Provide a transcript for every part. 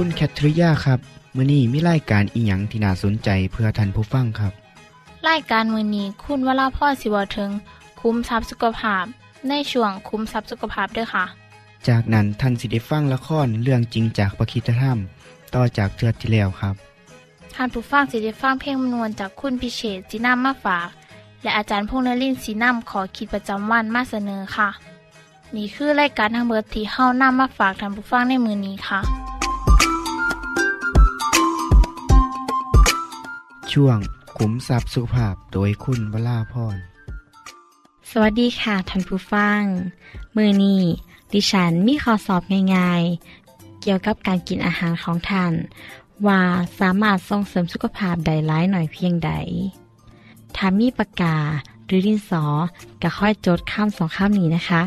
คุณแคทริยาครับมื้อนี้มีรายการอิหยังที่น่าสนใจเพื่อท่านผู้ฟังครับรายการมือนี้คุณวราพ่อสิเวาถึง คุ้มทรัพย์สุขภาพ ในช่วงคุ้มทรัพย์สุขภาพด้วยค่ะ จากนั้นท่านสิได้ฟังละครเรื่องจริงจากประคีตธรรม ต่อจากเทือกที่แล้วครับท่านผู้ฟังสิได้ฟังเพลงมนวนจากคุณพิเชษจีนัมมาฝาก และอาจารย์พงษ์นรินทร์สีนัมขอขีดประจำวันมาเสนอค่ะ นี่คือรายการทางเบอร์ที่เฮานํมาฝากท่านผู้ฟังในมือนี้ค่ะ ช่วงขุมทรัพย์สุขภาพโดยคุณวราพรสวัสดีค่ะท่านผู้ฟัง มือนี้ดิฉันมีข้อสอบง่ายๆ เกี่ยวกับการกินอาหารของท่าน ว่าสามารถส่งเสริมสุขภาพใดร้ายหน่อยเพียงใดถ้ามีปากกาหรือดินสอก็ค่อยจดคำสองคำนี้นะคะ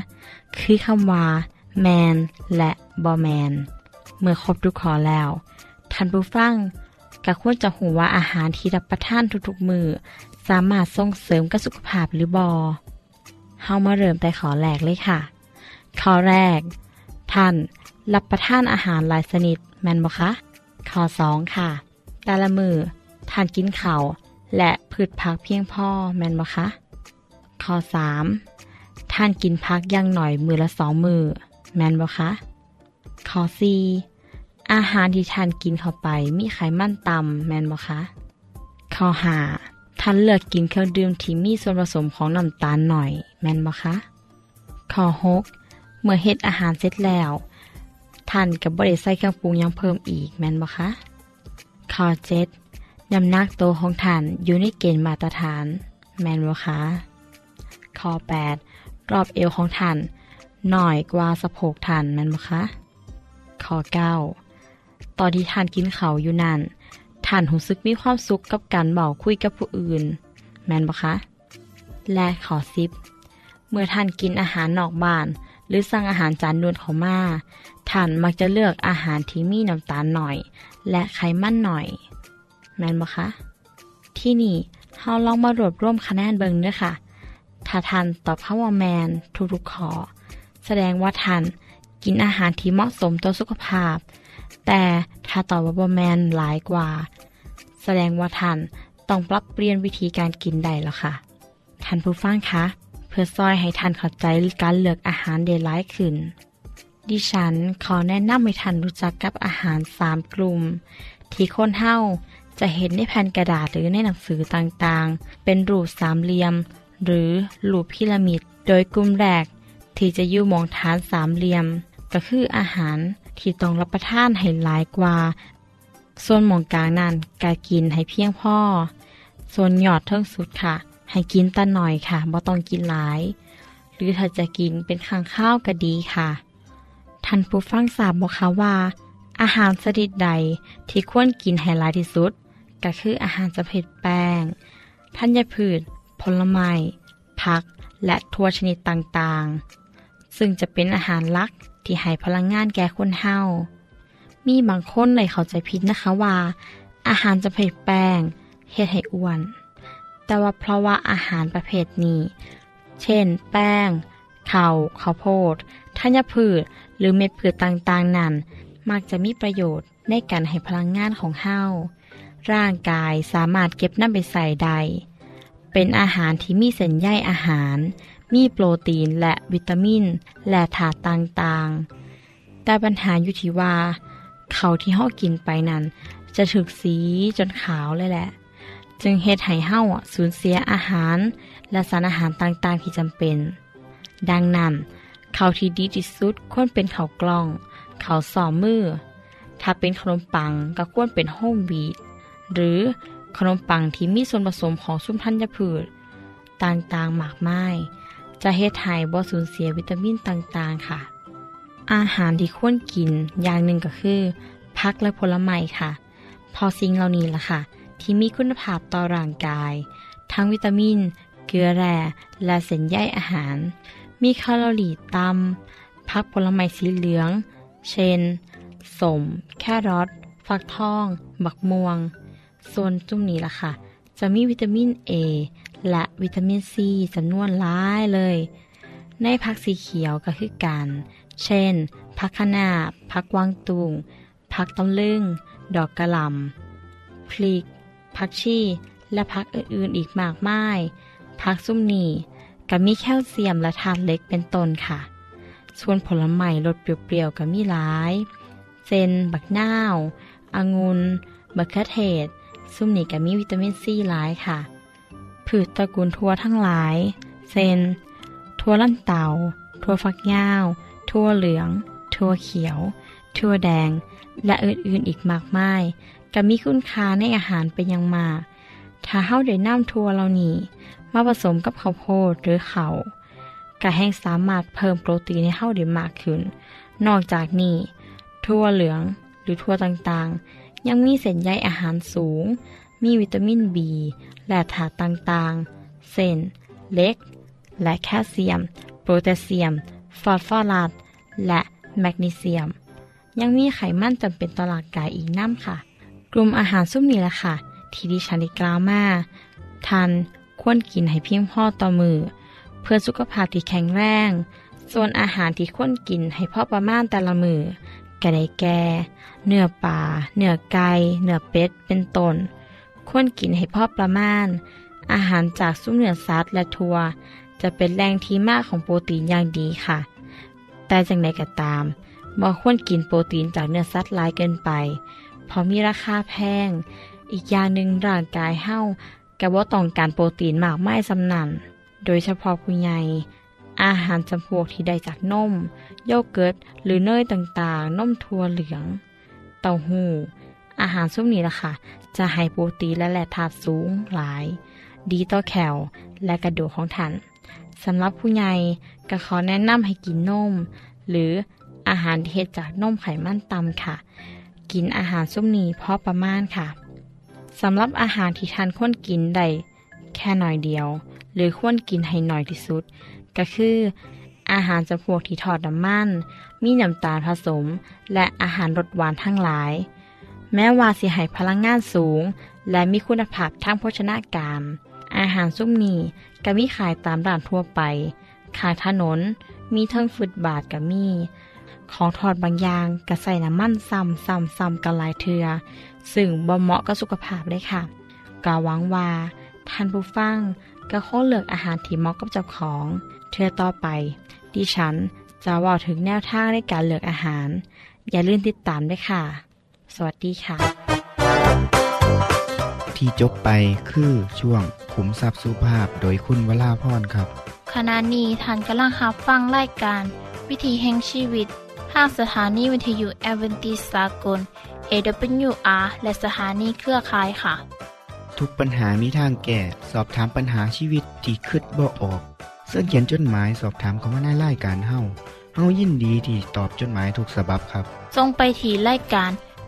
คือคำว่าแมนและบอแมนเมื่อครบทุกข้อแล้วท่านผู้ฟัง ก็ควรจะหูว่าอาหารที่รับประทานทุกๆมือสามารถส่งเสริมกับสุขภาพหรือบอเฮามาเริ่มแต่ขอแรกเลยค่ะ ข้อแรก ท่าน รับประทานอาหารหลายชนิดแมนบ่คะข้อสองค่ะ แต่ละมือท่านกินเข้าและพืชผักเพียงพอแมนบ่คะข้อสามท่านกินพักอย่างหน่อยมือละสองมือแมนบ่คะข้อสี่ อาหารที่ทานกินเข้าไป มีไขมันต่ำแมนบ่คะข้อหาท่านเลือกกินเครื่องดื่มที่มีส่วนผสมของน้ำตาลหน่อยแมนบ่คะข้อหกเมื่อเฮ็ดอาหารเสร็จแล้วท่านกับบริใส่เครื่องปรุงยังเพิ่มอีกแมนบ่คะข้อเจ็ดน้ำหนักโตวของท่านอยู่ในเกณฑ์มาตรฐานแมนบ่คะข้อแปดรอบเอวของท่านหน่อยกว่าสะโพกท่านแมนบ่คะข้อเก้า ตอนที่ท่านกินเขาอยู่นั่นท่านรู้สึกมีความสุขกับการเบาคุยกับผู้อื่น แม่นบ่คะ และขอซิป เมื่อท่านกินอาหารนอกบ้าน หรือสั่งอาหารจานด่วนเขามา ท่านมักจะเลือกอาหารที่มีน้ำตาลหน่อย และไขมันหน่อย แม่นบ่คะ ที่นี่เฮาลองมารวบรวมคะแนนเบิงเด้วยค่ะ ถ้าท่านตอบคำว่าแมนทุกๆข้อแสดงว่าท่านกินอาหารที่เหมาะสมต่อสุขภาพ แต่ถ้าตอบว่าบ่แมนหลายกว่า แสดงว่าท่านต้องปรับเปลี่ยนวิธีการกินได้แล้วค่ะ ท่านผู้ฟังคะ เพื่อซอยให้ท่านเข้าใจการเลือกอาหารได้หลายขึ้น ดิฉันขอแนะนำให้ท่านรู้จักกับอาหารสามกลุ่ม ที่คนเฮาจะเห็นในแผ่นกระดาษหรือในหนังสือต่างๆ เป็นรูปสามเหลี่ยม หรือรูปพีระมิด โดยกลุ่มแรกที่จะยู่มองฐานสามเหลี่ยม ก็คืออาหาร ที่ต้องรับประทานให้หลายกว่า ส่วนหมองกลางนั้นกากินให้เพียงพอส่วนยอดเทิงสุดค่ะ ให้กินตะหน่อยค่ะบ่ต้องกินหลาย หรือถ้าจะกินเป็นข้างข้าวก็ดีค่ะ ท่านผู้ฟังทราบบอกคะว่า อาหารชนิดใดที่ควรกินให้หลายที่สุด ก็คืออาหารประเภทแป้งธัญพืช ผลไม้ผักและถั่วชนิดต่างๆ ซึ่งจะเป็นอาหารลัก ที่ให้พลังงานแก่คนเฮา มีบางคนเลยเข้าใจผิดนะคะว่า อาหารประเภทแป้งเฮ็ดให้อ้วน แต่ว่าเพราะว่าอาหารประเภทนี้ เช่น แป้งข้าวข้าวโพดธัญพืช หรือเม็ดพืชต่างๆนั้น มักจะมีประโยชน์ในการให้พลังงานของเฮาร่างกายสามารถเก็บน้ำไปใส่ได้ เป็นอาหารที่มีเส้นใยอาหาร มีโปรตีนและวิตามิน และถาตุต่างๆ แต่ปัญหาอยู่ที่ว่า เขาที่เฮากินไปนั้น จะถึกสีจนขาวเลยแหละ จึงเฮ็ดให้เฮาสูญเสียอาหาร และสารอาหารต่างๆที่จำเป็น ดังนั้นเขาที่ดีที่สุดควรเป็นเขากล้อง เขาสอมมือ ถ้าเป็นขนมปังก็ควรเป็นโฮมวีดหรือขนมปังที่มีส่วนผสมของสุนทัญพืช ต่างๆมากมาย จะเฮ็ดให้บ่สูญเสียวิตามินต่างๆค่ะ อาหารที่ควรกินอย่างหนึ่งก็คือผักและผลไม้ค่ะ พอสิ่งเหล่านี้ล่ะค่ะ ที่มีคุณภาพต่อร่างกาย ทั้งวิตามิน เกลือแร่และเส้นใยอาหาร มีแคลอรี่ต่ำผักผลไม้สีเหลือง เช่นสม แครอทฟักทอง บักม่วง ส่วนจุ่มนี้ล่ะค่ะ จะมีวิตามิน A และวิตามินซีจำนวนหลายเลย ในผักสีเขียวก็คือกัน เช่น ผักคะน้าผักกวางตุงผักตำลึง ดอกกระหล่ำพริก ผักชี และผักอื่นๆอีกมากมาย ผักซุ่มนีก็มีแคลเซียมและธาตุเหล็กเป็นต้นค่ะ ส่วนผลไม้รสเปรี้ยวๆก็มีหลายเช่นบักนาวองุ่นมะเขือเทศ ซุ่มนี่ก็มีวิตามินซีหลายค่ะ พืชตระกูลทั่วทั้งหลายเช่นทั่วลั่นเตาทั่วฟักยาวทั่วเหลือง ทั่วเขียว ทั่วแดง และอื่นๆอีกมากมายก็มีคุณค่าในอาหารเป็นอย่างมาก ถ้าเฮาได้น้ำทั่วเหล่านี้ มาผสมกับข้าวโพดหรือเขา่าก็แห้งสามารถเพิ่มโปรตีนให้เฮาได้มากขึ้น นอกจากนี้ทั่วเหลืองหรือทั่วต่างๆ ยังมีเส้นใยอาหารสูง มีวิตามิน B และถาตุต่างๆเส้นเล็ก และแคลเซียมโพแทสเซียม ฟอสฟอรัส และแมกนีเซียม ยังมีไขมันจำเป็นต่อร่างกายอีกน้ำค่ะ กลุ่มอาหารซุ้มนี้แหละค่ะ ที่ดิฉันได้กล่าวมาทานควรกินให้เพียงพอต่อมือ เพื่อสุขภาพที่แข็งแรง ส่วนอาหารที่ควรกินให้พอประมาณแต่ละมือก็ได้แก่ เนื้อปลา เนื้อไก่ เนื้อเป็ด เป็นต้น ควรกินให้พอประมาณ อาหารจากซุ้มเนื้อสัตว์และทัวจะเป็นแหล่งที่มากของโปรตีนอย่างดีค่ะ แต่จังใดก็ตามบ่ควรกินโปรตีนจากเนื้อสัตว์หลายเกินไป เพราะมีราคาแพง อีกอย่างหนึ่งร่างกายเฮาก็บ่ต้องการโปรตีนมากไมายสำนันโดยเฉพาะผู้ใหญ่อาหารจำพวกที่ได้จากนม โยเกิร์ต หรือเนยต่างๆ นมถั่วเหลือง เต้าหู้ อาหารซุ้มนี้ล่ะค่ะ จะให้โปรตีนและแร่ธาตุสูงหลาย ดีต่อแคลและกระดูกของท่านสำหรับผู้ใหญ่ก็ขอแนะนำให้กินนม หรืออาหารเฮ็ดจากนมไขมันต่ำค่ะ กินอาหารซุ้มนี้พอประมาณค่ะสำหรับอาหารที่ท่านควรกินได้แค่หน่อยเดียว หรือควรกินให้หน่อยที่สุด ก็คือ อาหารจำพวกที่ทอดน้ำมัน มีน้ำตาลผสม และอาหารรสหวานทั้งหลาย แม้ว่าสิให้พลังงานสูง และมีคุณภาพทางโภชนาการ อาหารซุ้มนี้ก็มีขายตามร้านทั่วไปขายถนน มีเทิงฟุตบาทก็มี ของทอดบางอย่างก็ใส่น้ำมันซ้ำซ้ำซ้ำกันหลายเทือซึ่งบ่เหมาะกับสุขภาพเลยค่ะก็หวังว่าท่านผู้ฟังก็ขอเลือกอาหารที่เหมาะกับเจ้าของ เทือต่อไป ดิฉันจะว่าถึงแนวทางในการเลือกอาหาร อย่าลืมติดตามด้วยค่ะ วัสดีค่ะ ที่จบไปคือช่วงขุมทรัพย์สุภาพโดยคุณวราพรครับ ขณะนี้ท่านกำลังรับฟังรายการ วิถีแห่งชีวิตทางสถานีวิทยุแอเวนติสากล AWR และสถานีเครือข่ายค่ะ ทุกปัญหามีทางแก้สอบถามปัญหาชีวิตที่คืดบ่ออกเสื้อเขียนจดหมายสอบถามเขามาในรายการเฮาเฮายินดีที่ตอบจดหมายทุกสาบับครับทรงไปถีรายการ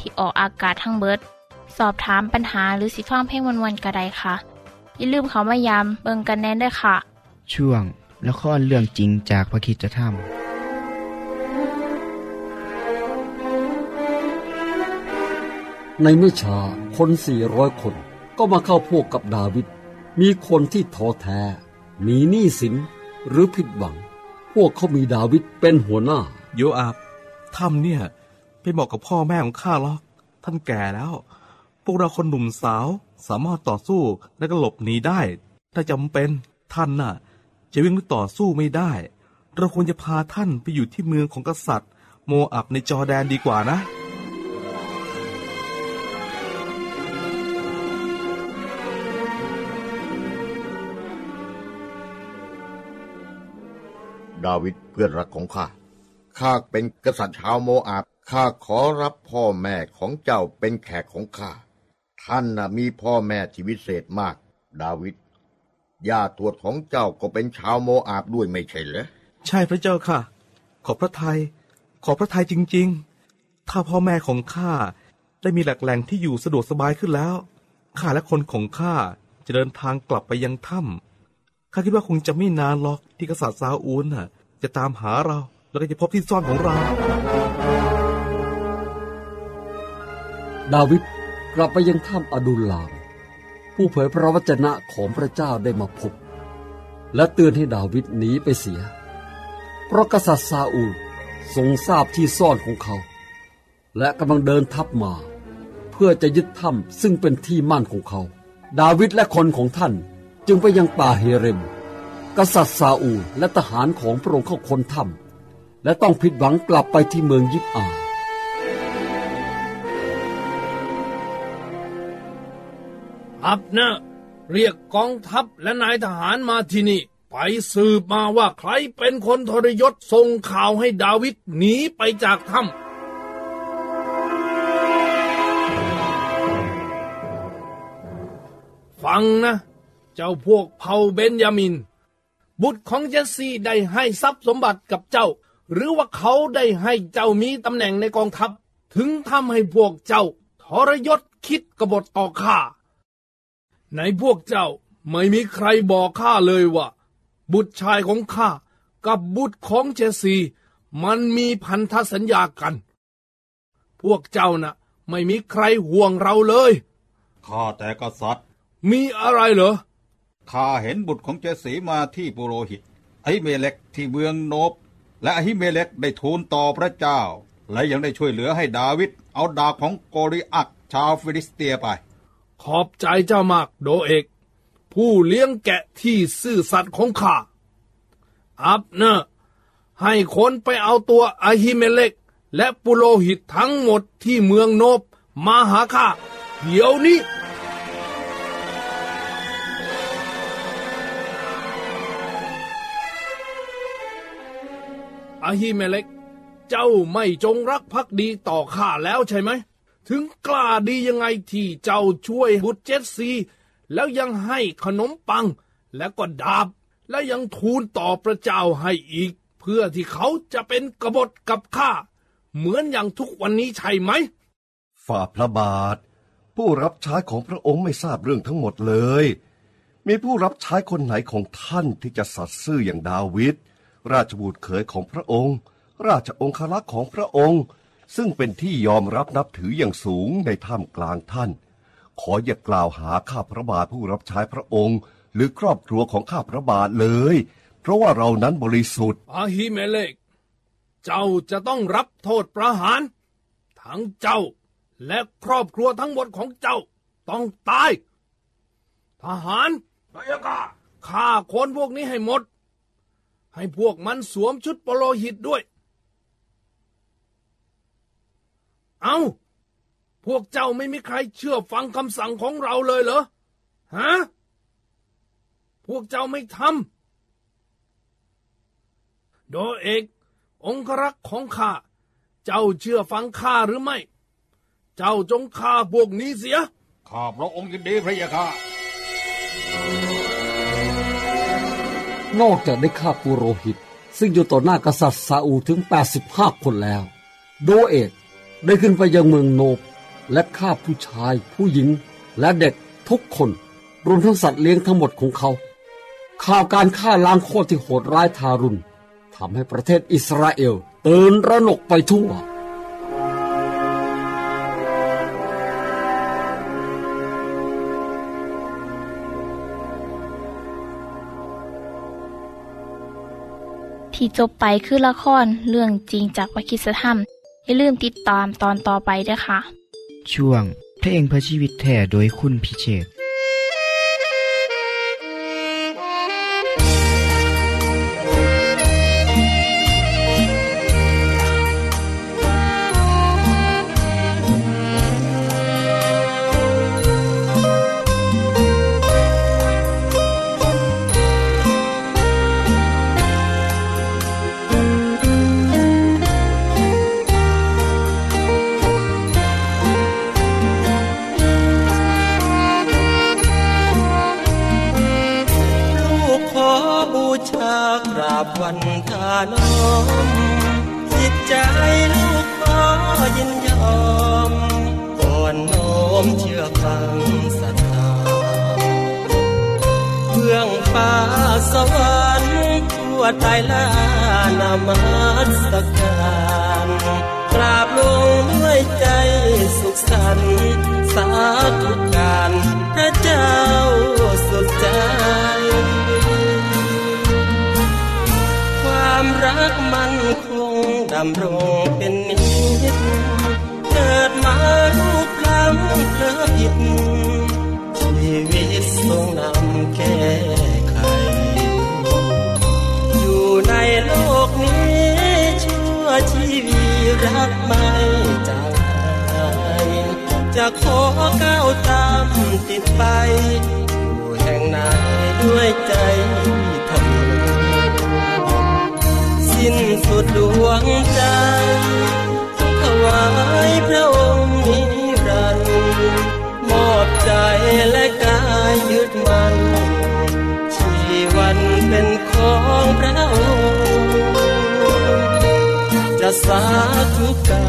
ที่ออกอากาศทั้งเบิด สอบถามปัญหาหรือสิฟังเพลงวันๆกระไดค่ะ อย่าลืมเขามายามเบิงกันแน่นด้วยค่ะ ช่วงละครเรื่องจริงจากพระคิดจะทำในไม่ช้าคนสี่ร้อยคนก็มาเข้าพวกกับดาวิด มีคนที่ท้อแท้ มีหนี้สินหรือผิดหวัง พวกเขามีดาวิดเป็นหัวหน้า โยอาบถ้ำเนี่ย ไม่เหมาะกับพ่อแม่ของข้าหรอก ท่านแก่แล้ว พวกเราคนหนุ่มสาวสามารถต่อสู้และก็หลบหนีได้ ถ้าจำเป็นท่านน่ะ จะวิ่งหรือต่อสู้ไม่ได้ เราควรจะพาท่านไปอยู่ที่เมืองของกษัตริย์ โมอับในจอแดนดีกว่านะดาวิดเพื่อนรักของข้า ข้าเป็นกษัตริย์ชาวโมอาบข้าขอรับพ่อแม่ของเจ้าเป็นแขกของข้า ท่านน่ะมีพ่อแม่ที่วิเศษมาก ดาวิดญาติทวดของเจ้าก็เป็นชาวโมอาบด้วยไม่ใช่เหรอ ใช่พระเจ้าค่ะ ขอบพระทยัยขอบพระทัยจริง ๆ ถ้าพ่อแม่ของข้าได้มีแหล่งแหล่งที่อยู่สะดวกสบายขึ้นแล้ว ข้าและคนของข้าจะเดินทางกลับไปยังถ้ำข้าคิดว่าคงจะไม่นานหรอกที่กษัตริย์ซาอูลน่ะ จะตามหาเรา แล้วก็จะพบที่ซ่อนของเรา ดาวิดกลับไปยังถ้ำอดุลลาม ผู้เผยพระวจนะของพระเจ้าได้มาพบ และเตือนให้ดาวิดหนีไปเสีย เพราะกษัตริย์ซาอูลทรงทราบที่ซ่อนของเขา และกำลังเดินทัพมา เพื่อจะยึดถ้ำซึ่งเป็นที่มั่นของเขา ดาวิดและคนของท่านจึงไปยังป่าเฮเรม กษัตริย์ซาอูลและทหารของพระองค์เข้าค้นถ้ำ และต้องผิดหวังกลับไปที่เมืองยิบอาอับเนอร์เรียกกองทัพและนายทหารมาที่นี่ ไปสืบมาว่าใครเป็นคนทรยศส่งข่าวให้ดาวิดหนีไปจากถ้ำฟังนะ เจ้าพวกเผ่าเบนยามิน บุตรของเจสซีได้ให้ทรัพย์สมบัติกับเจ้า หรือว่าเขาได้ให้เจ้ามีตำแหน่งในกองทัพ ถึงทำให้พวกเจ้าทรยศคิดกบฏต่อข้าในพวกเจ้าไม่มีใครบอกข้าเลยว่า บุตรชายของข้ากับบุตรของเจสซีมันมีพันธสัญญากัน พวกเจ้าน่ะ ไม่มีใครห่วงเราเลย ข้าแต่กษัตริย์ มีอะไรเหรอ ข้าเห็นบุตรของเจสีมาที่ปุโรหิตอหิเมเล็กที่เมืองโนบ และอหิเมเลกได้ทูลต่อพระเจ้า และยังได้ช่วยเหลือให้ดาวิดเอาดาบของโกลิอัทชาวฟิลิสเตียไป ขอบใจเจ้ามากโดเอก ผู้เลี้ยงแกะที่ซื่อสัตย์ของข้าอับเนอร์ให้คนไปเอาตัวอาฮิเมเลกและปุโรหิตทั้งหมดที่เมืองโนบมาหาข้าเดี๋ยวนี้ อาฮิเมเล็ก เจ้าไม่จงรักภักดีต่อข้าแล้วใช่ไหม ถึงกล้าดียังไงที่เจ้าช่วยบุตรเจสซี แล้วยังให้ขนมปัง แล้วก็ดาบ และยังทูลต่อพระเจ้าให้อีก เพื่อที่เขาจะเป็นกบฏกับข้า เหมือนอย่างทุกวันนี้ใช่ไหม ฝ่าพระบาท ผู้รับใช้ของพระองค์ไม่ทราบเรื่องทั้งหมดเลย มีผู้รับใช้คนไหนของท่านที่จะสัตย์ซื่ออย่างดาวิด ราชบุตรเขยของพระองค์ ราชองครักษ์ของพระองค์ ซึ่งเป็นที่ยอมรับนับถืออย่างสูงในท่ามกลางท่าน ขออย่ากล่าวหาข้าพระบาทผู้รับใช้พระองค์ หรือครอบครัวของข้าพระบาทเลย เพราะว่าเรานั้นบริสุทธิ์อาฮิเมเลก เจ้าจะต้องรับโทษประหาร ทั้งเจ้าและครอบครัวทั้งหมดของเจ้าต้องตาย ทหารพระยากาฆ่าคนพวกนี้ให้หมด ให้พวกมันสวมชุดปโลหิตด้วย เอา้า พวกเจ้าไม่มีใครเชื่อฟังคำสั่งของเราเลยเหรอ ฮะ พวกเจ้าไม่ทำ โดเอก องครักษ์ของข้า เจ้าเชื่อฟังข้าหรือไม่ เจ้าจงฆ่าพวกนี้เสีย ข้าพระองค์ยินดีพระยาค่ะ นอกจากได้ฆ่าปุโรหิต ซึ่งอยู่ต่อหน้ากษัตริย์ซาอูถึง 85 คนแล้ว โดเอกได้ขึ้นไปยังเมืองโนบ และฆ่าผู้ชาย ผู้หญิง และเด็กทุกคน รวมทั้งสัตว์เลี้ยงทั้งหมดของเขา ข่าวการฆ่าล้างโคตรที่โหดร้ายทารุณทำให้ประเทศอิสราเอลตื่นระหนกไปทั่ว ที่จบไปคือละครเรื่องจริงจากวิคิสธรรม อย่าลืมติดตามตอนต่อไปด้วยค่ะ ช่วงเพลงเพื่อชีวิตแท่โดยคุณพิเชษำรงเป็นนิจเกิดมาลูกลังเพลอผิดชีวิตทรงนำแก้ไข อยู่ในโลกนี้ชั่วชีวิตรักไม่จางหายจะขอก้าวตามติดไปอยู่แห่งไหนด้วยใจ สิ้นสุดดวงใจถวายพระองค์นิรันดร์มอบใจและกายยึดมันชีวันเป็นของพระองค์จะสาธุกา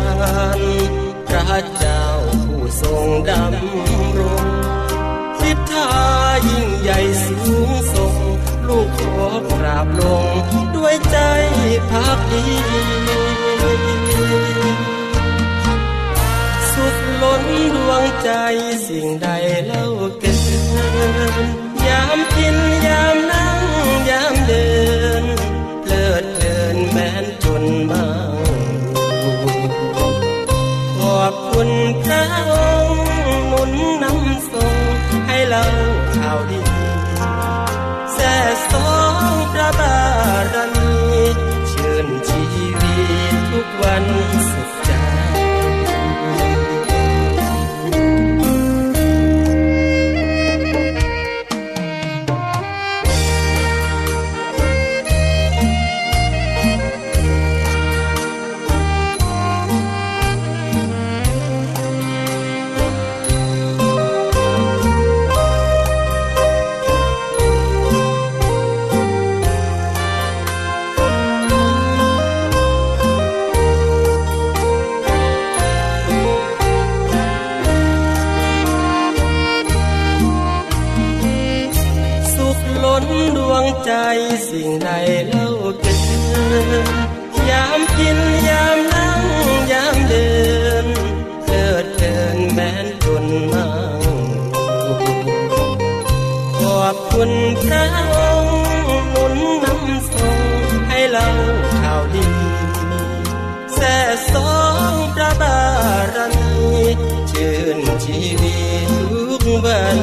ทุกวัน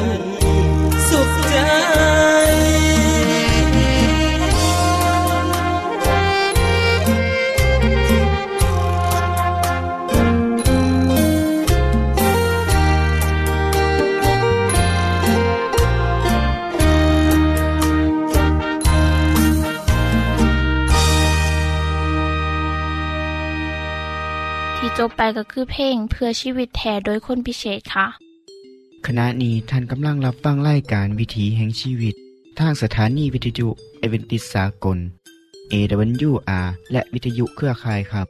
สุขใจที่จบไปก็คือเพลงเพื่อชีวิตแทนโดยคนพิเศษค่ะ ขณะนี้ท่านกำลังรับฟังรายการวิถีแห่งชีวิต ทางสถานีวิทยุเอเวนติสากล AWR และวิทยุเครือข่ายครับ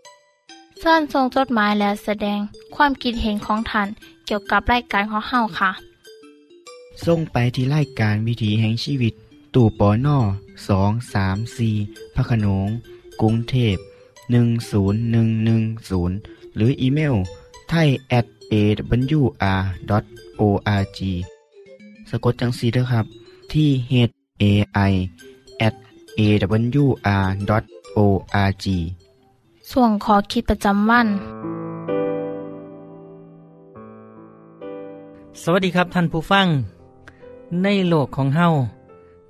เชิญส่งจดหมายและแสดงความคิดเห็นของท่านเกี่ยวกับรายการของเฮาค่ะ ส่งไปที่รายการวิถีแห่งชีวิต ตู่ปอน่อสองสามสีพระโขนงกรุงเทพ10110 หรืออีเมลไทย at awr.org สะกดจังสีด้วยครับ ที่ h a i at awr o r g ส่วนขอคิดประจำวัน สวัสดีครับท่านผู้ฟัง ในโลกของเฮา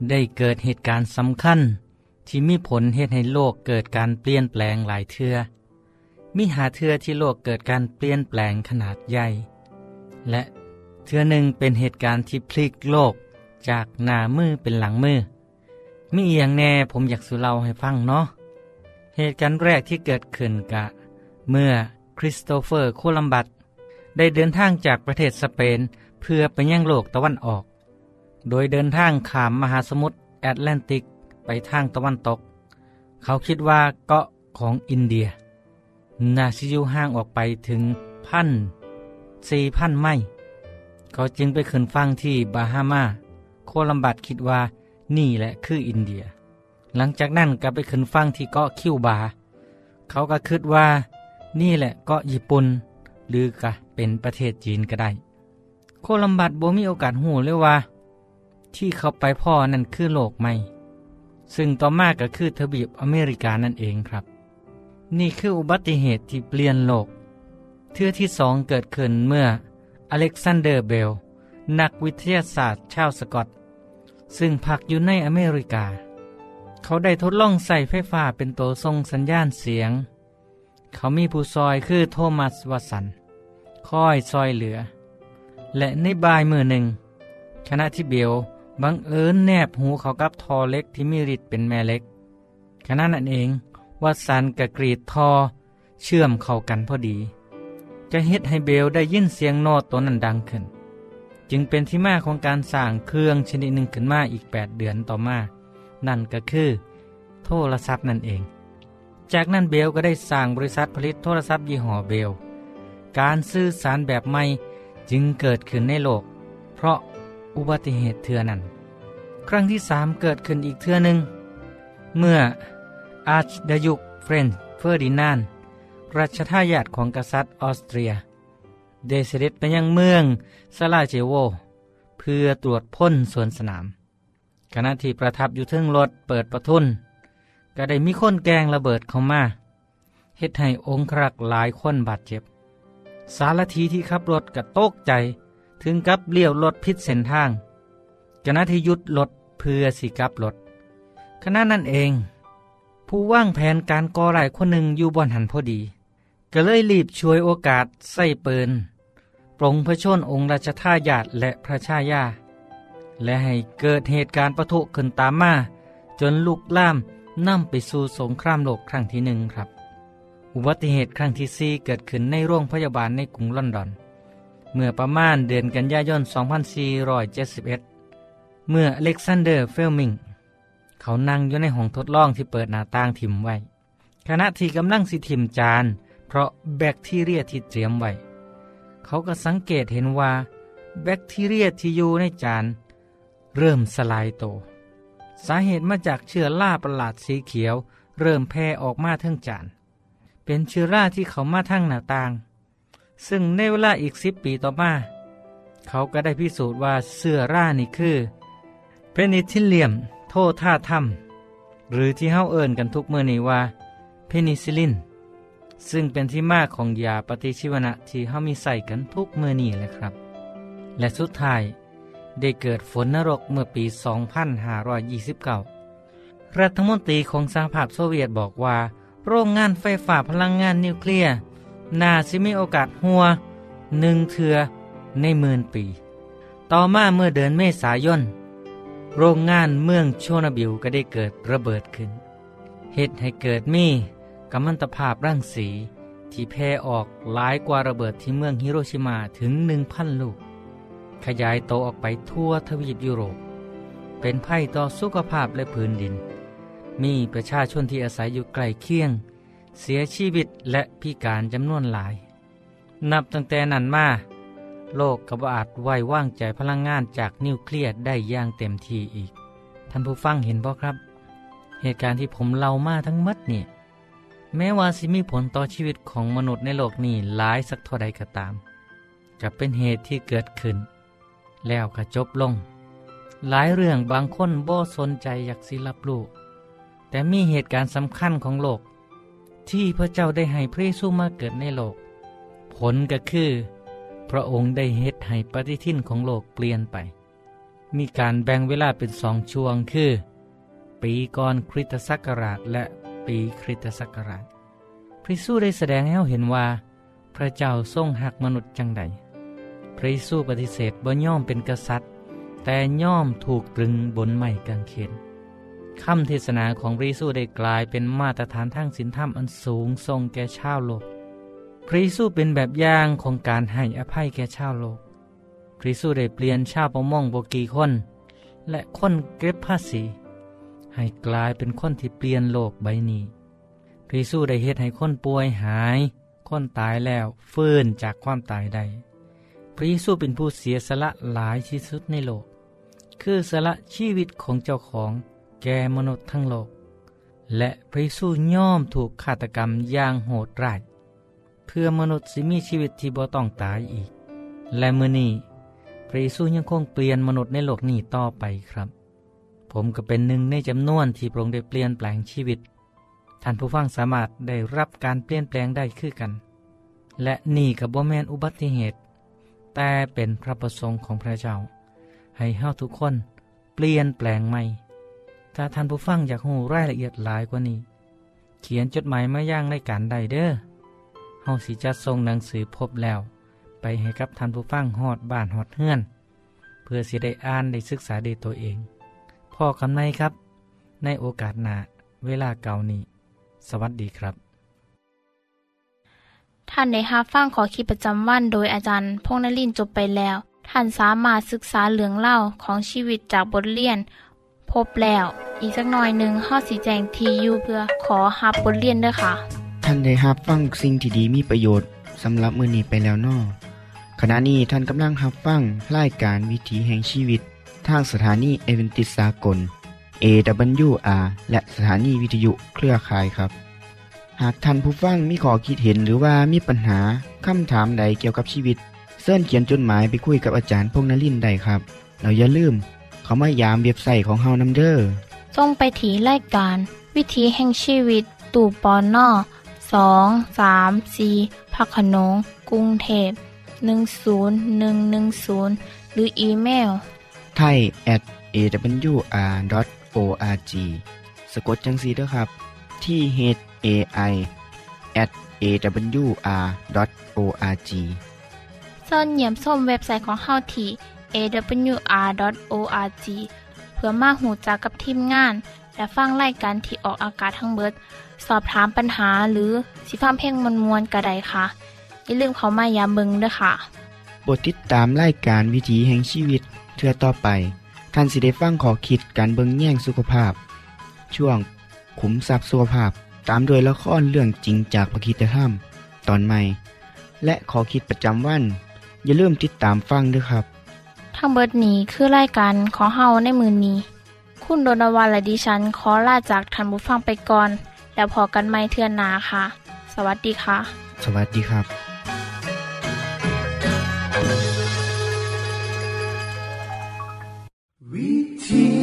ได้เกิดเหตุการณ์สำคัญ ที่มีผลเหตุให้โลกเกิดการเปลี่ยนแปลงหลายเทือ มีหาเทือที่โลกเกิดการเปลี่ยนแปลงขนาดใหญ่ และเทือหนึ่งเป็นเหตุการณ์ที่พลิกโลกจากหน้ามือเป็นหลังมือมีเอียงแน่ผมอยากสุเล่าให้ฟังเนาะเหตุการณ์แรกที่เกิดขึ้นกะ เมื่อคริสโตเฟอร์โคลัมบัสได้เดินทางจากประเทศสเปนเพื่อไปยังโลกตะวันออก โดยเดินทางข้ามมหาสมุทรแอตแลนติกไปทางตะวันตก เขาคิดว่าเกาะของอินเดีย นาสิยูห่างออกไปถึงพันสี่พันไมล์เขาจึงไปขึ้นฟังที่บาฮามา โคลัมบัสคิดว่านี่แหละคืออินเดีย หลังจากนั้นก็ไปขึ้นฟังที่เกาะคิวบา เขาก็คิดว่า นี่แหละเกาะญี่ปุ่นหรือกะเป็นประเทศจีนก็ได้ โคลัมบัสบ่มีโอกาสหูเลยว่า ที่เขาไปพ่อนั่นคือโลกใหม่ ซึ่งต่อมาก็คือทวีปอเมริกานั่นเองครับ นี่คืออุบัติเหตุที่เปลี่ยนโลก เทือที่สองเกิดขึ้นเมื่ออเล็กซานเดอร์เบล นักวิทยาศาสตร์ชาวสกอต ซึ่งพักอยู่ในอเมริกา เขาได้ทดลองใส่ไฟฟ้าเป็นตัวทรงสัญญาณเสียง เขามีผู้ซอยคือโทมัสวัสันคอยซอยเหลือ และในบ่ายมือหนึ่งขณะที่เบลบังเอิญแนบหูเขากับทอเล็กที่มีฤทธิ์เป็นแม่เล็กขณะนั้นเอง วัสันกะกรีดทอ เชื่อมเข้ากันพอดี จะเฮ็ดให้เบลได้ยินเสียงโน้ตตัวนั้นดังขึ้น จึงเป็นที่มาของการสร้างเครื่องชนิดหนึ่งขึ้นมาอีก 8 เดือนต่อมา นั่นก็คือ โทรศัพท์นั่นเอง จากนั้นเบลก็ได้สร้างบริษัทผลิตโทรศัพท์ยี่ห้อเบล การสื่อสารแบบใหม่จึงเกิดขึ้นในโลก เพราะอุบัติเหตุเทือนั้น ครั้งที่สามเกิดขึ้นอีกเทือหนึ่งเมื่อ อาร์ชดยุกฟรานซ์เฟอร์ดินานด์รัชทายาทของกษัตริย์ออสเตรียได้เสด็จไปยังเมืองซาราเยโว เพื่อตรวจพ่นสวนสนาม ขณะที่ประทับอยู่ทึ่งรถเปิดประทุนก็ได้มีคนแกงระเบิดเข้ามาเฮ็ดให้องครักหลายคนบาดเจ็บ สารทีที่ขับรถกระตกใจ ถึงกับเลี้ยวรถพิษเส้นทางขณะที่ยุดรถเพื่อสิกับรถขณะนั้นเอง ผู้ว่างแผนการก่อร้ายคนหนึ่งอยู่บนหันพอดี ก็เลยรีบช่วยโอกาสใส่ปืนปรงพระชนองค์ราชทายาทและพระชายา และให้เกิดเหตุการณ์ประทุขึ้นตามมา จนลุกล่ามนำไปสู่สงครามโลกครั้งที่หนึ่งครับ อุบัติเหตุครั้งที่สี่เกิดขึ้นในโรงพยาบาลในกรุงลอนดอน เมื่อประมาณเดือนกันยายน 2471 เมื่ออเล็กซานเดอร์เฟลมิง เขานั่งอยู่ในห้องทดลองที่เปิดหน้าต่างถิ่มไว้ ขณะที่กำลังสิถิ่มจาน เพราะแบคทีเรียที่เตรียมไว้ เขาก็สังเกตเห็นว่า แบคทีเรียที่อยู่ในจาน เริ่มสลายโต สาเหตุมาจากเชื้อราประหลาดสีเขียว เริ่มแพร่ออกมาทั้งจาน เป็นเชื้อราที่เข้ามาทางหน้าต่าง ซึ่งในเวลาอีกสิบปีต่อมาเขาก็ได้พิสูจน์ว่าเชื้อรานี่คือเพนิซิลเลียม โนทาทัมหรือที่เฮาเอิ้นกันทุกเมื่อนี้ว่าเพนิซิลลิน ซึ่งเป็นที่มาของยาปฏิชีวนะที่เฮามีใส่กันทุกเมื่อนี้แหละครับ และสุดท้ายได้เกิดฝนนรกเมื่อปี 2529 รัฐมนตรีของสหภาพโซเวียตบอกว่า โรงงานไฟฟ้าพลังงานนิวเคลียร์น่าสิมีโอกาสรั่วหนึ่งเทือในหมื่นปี ต่อมาเมื่อเดือนเมษายน โรงงานเมืองโชนบิวก็ได้เกิดระเบิดขึ้น เหตุให้เกิดมีกัมมันตภาพรังสี ที่แพร่ออกหลายกว่าระเบิดที่เมืองฮิโรชิมาถึงหนึ่งพันลูก ขยายโตออกไปทั่วทวีปยุโรป เป็นภัยต่อสุขภาพและพื้นดิน มีประชาชนที่อาศัยอยู่ใกล้เคียง เสียชีวิตและพิการจำนวนหลาย นับตั้งแต่นั้นมา โลกกบอาจไว้ว่างใจพลังงานจากนิวเคลียร์ได้อย่างเต็มทีอีก ท่านผู้ฟังเห็นบ่ครับ เหตุการณ์ที่ผมเล่ามาทั้งหมดนี่แม้ว่าสิมีผลต่อชีวิตของมนุษย์ในโลกนี้หลายสักเท่าใดก็ตามกับเป็นเหตุที่เกิดขึ้น แล้วก็จบลง หลายเรื่องบางคนบ่สนใจอยากสิรับรู้แต่มีเหตุการณ์สำคัญของโลก ที่พระเจ้าได้ให้พระเยซูมาเกิดในโลก ผลก็คือ พระองค์ได้เฮ็ดให้ปฏิทินของโลกเปลี่ยนไป มีการแบ่งเวลาเป็นสองช่วงคือ ปีก่อนคริสตศักราชและปีคริสตศักราช พระเยซูได้แสดงให้เราเห็นว่า พระเจ้าทรงหักมนุษย์จังใด พระเยซูปฏิเสธบ่ย่อมเป็นกษัตริย์ แต่ย่อมถูกตรึงบนไม้กางเขนคำเทศนาของพระเยซูได้กลายเป็นมาตรฐานทางศีลธรรมอันสูงทรงแก่ชาวโลก พระเยซูเป็นแบบอย่างของการให้อภัยแก่ชาวโลก พระเยซูได้เปลี่ยนชาวประมงโบกีคน และคนเก็บภาษี ให้กลายเป็นคนที่เปลี่ยนโลกใบนี้ พระเยซูได้เฮ็ดให้คนป่วยหาย คนตายแล้วฟื้นจากความตายได้ พระเยซูเป็นผู้เสียสละหลายที่สุดในโลก คือสละชีวิตของเจ้าของแก่มนุษย์ทั้งโลก และพระเยซูย่อมถูกฆาตกรรมอย่างโหดร้าย เพื่อมนุษย์สิมีชีวิตที่บ่ต้องตายอีก และมือนี้พระเยซูยังคงเปลี่ยนมนุษย์ในโลกนี้ต่อไปครับ ผมก็เป็นหนึ่งในจำนวนที่พระองค์ได้เปลี่ยนแปลงชีวิต ท่านผู้ฟังสามารถได้รับการเปลี่ยนแปลงได้คือกัน และนี่กับบ่แมนอุบัติเหตุ แต่เป็นพระประสงค์ของพระเจ้า ให้เฮาทุกคนเปลี่ยนแปลงใหม่ ถ้าท่านผู้ฟังอยากรู้รายละเอียดหลายกว่านี้ เขียนจดหมายมาย่างในการใดเด้อาสิจัดส่งหนังสือพบแล้ว ไปให้กับท่านผู้ฟังฮอดบ้านฮอดเฮือน เพื่อสิได้อ่านได้ศึกษาด้ตัวเอง พ่อคำในครับ ในโอกาสหน้าเวลาเก่านี้ สวัสดีครับ ท่านได้รับฟังขอคิดประจำวันโดยอาจารย์พงนลินจบไปแล้ว ท่านสามารถศึกษาเหลืองเล่าของชีวิตจากบทเรียน พบแล้ว อีกสักหน่อยหนึ่งข้อสีแจงทียูเพื่อขอฮับบทเรียนด้วยค่ะ ท่านได้รับฟังสิ่งที่ดีมีประโยชน์สำหรับมือนี้ไปแล้วนอขณะนี้ท่านกำลังรับฟังรายการวิถีแห่งชีวิต ทางสถานีเอเวนติสากล AWR และสถานีวิทยุเครือข่ายครับ หากท่านผู้ฟังมีข้อคิดเห็นหรือว่ามีปัญหาคำถามใดเกี่ยวกับชีวิตเสินเขียนจดหมายไปคุยกับอาจารย์พงษ์นลินได้ครับ เราอย่าลืม เขามายามเว็บไซต์ของเฮานํเด้อส่งไปถีรายการ วิถีแห่งชีวิต ตู่ปอนนอ สองสามสีพักขนงกรุงเทพ10110 หรืออีเมลไทย at awr.org สะกดจังสีเด้อครับ ที่ h a i at awr.org ส่วนเหยี่ยมส้มเว็บไซต์ของเฮาที่ awr.org เพื่อมาหูจักกับทีมงาน และฟังไล่การที่ออกอากาศทั้งเบิด สอบถามปัญหาหรือสิฟ้าเพลงมวลมวลกระไดค่ะ อย่าลืมเขามายามเบิงด้วยค่ะโปรดติดตามไล่การวิถีแห่งชีวิตเทือต่อไปท่านสิได้ฟังขอคิดการเบิงแย่งสุขภาพ ช่วง ขุมทรัพย์สุขภาพตามโดยละครเรื่องจริงจากพระคีตธรรมตอนใหม่ และขอคิดประจำวัน อย่าลืมติดตามฟังด้วยครับ ทั้งเบิดนี้คือรายการของเฮาในมือนนี้ คุณโดนวานและดิฉันขอลาจากทันบุฟังไปก่อน แล้วพอกันไม่เทื่อนนาค่ะ สวัสดีค่ะ สวัสดีครับ วิธี